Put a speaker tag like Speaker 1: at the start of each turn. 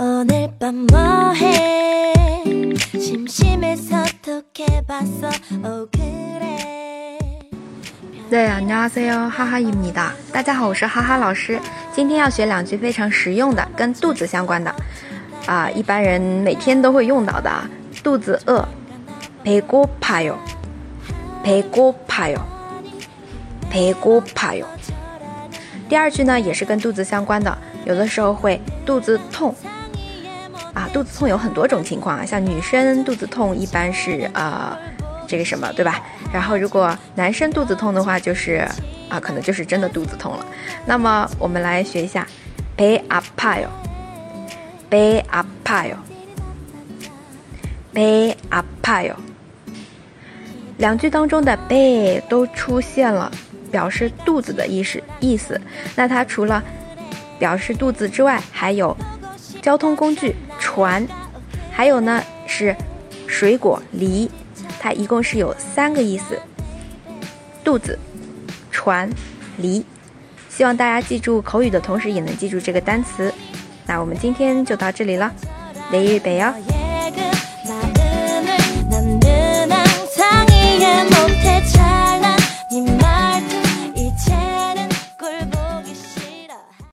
Speaker 1: 오늘 밤 뭐해 심심해서 톡해봤어 오 그래
Speaker 2: 对呀，你好，C.O. 哈哈伊米达，大家好，我是哈哈老师。今天要学两句非常实用的，跟肚子相关的，啊，一般人每天都会用到的啊。肚子饿，배고파 요， 배고파 요， 배고파 요。 第二句呢，也是跟肚子相关的，有的时候会肚子痛， 啊，肚子痛有很多种情况啊，像女生肚子痛一般是啊。这个什么对吧？然后如果男生肚子痛的话，就是啊，可能就是真的肚子痛了。那么我们来学一下，pay up pile，pay up pile，pay up pile。两句当中的 pay 都出现了，表示肚子的意思意思。那它除了表示肚子之外，还有交通工具船，还有呢是水果梨。它一共是有三个意思：肚子、船、梨。希望大家记住口语的同时，也能记住这个单词。那我们今天就到这里了，雷日北哟。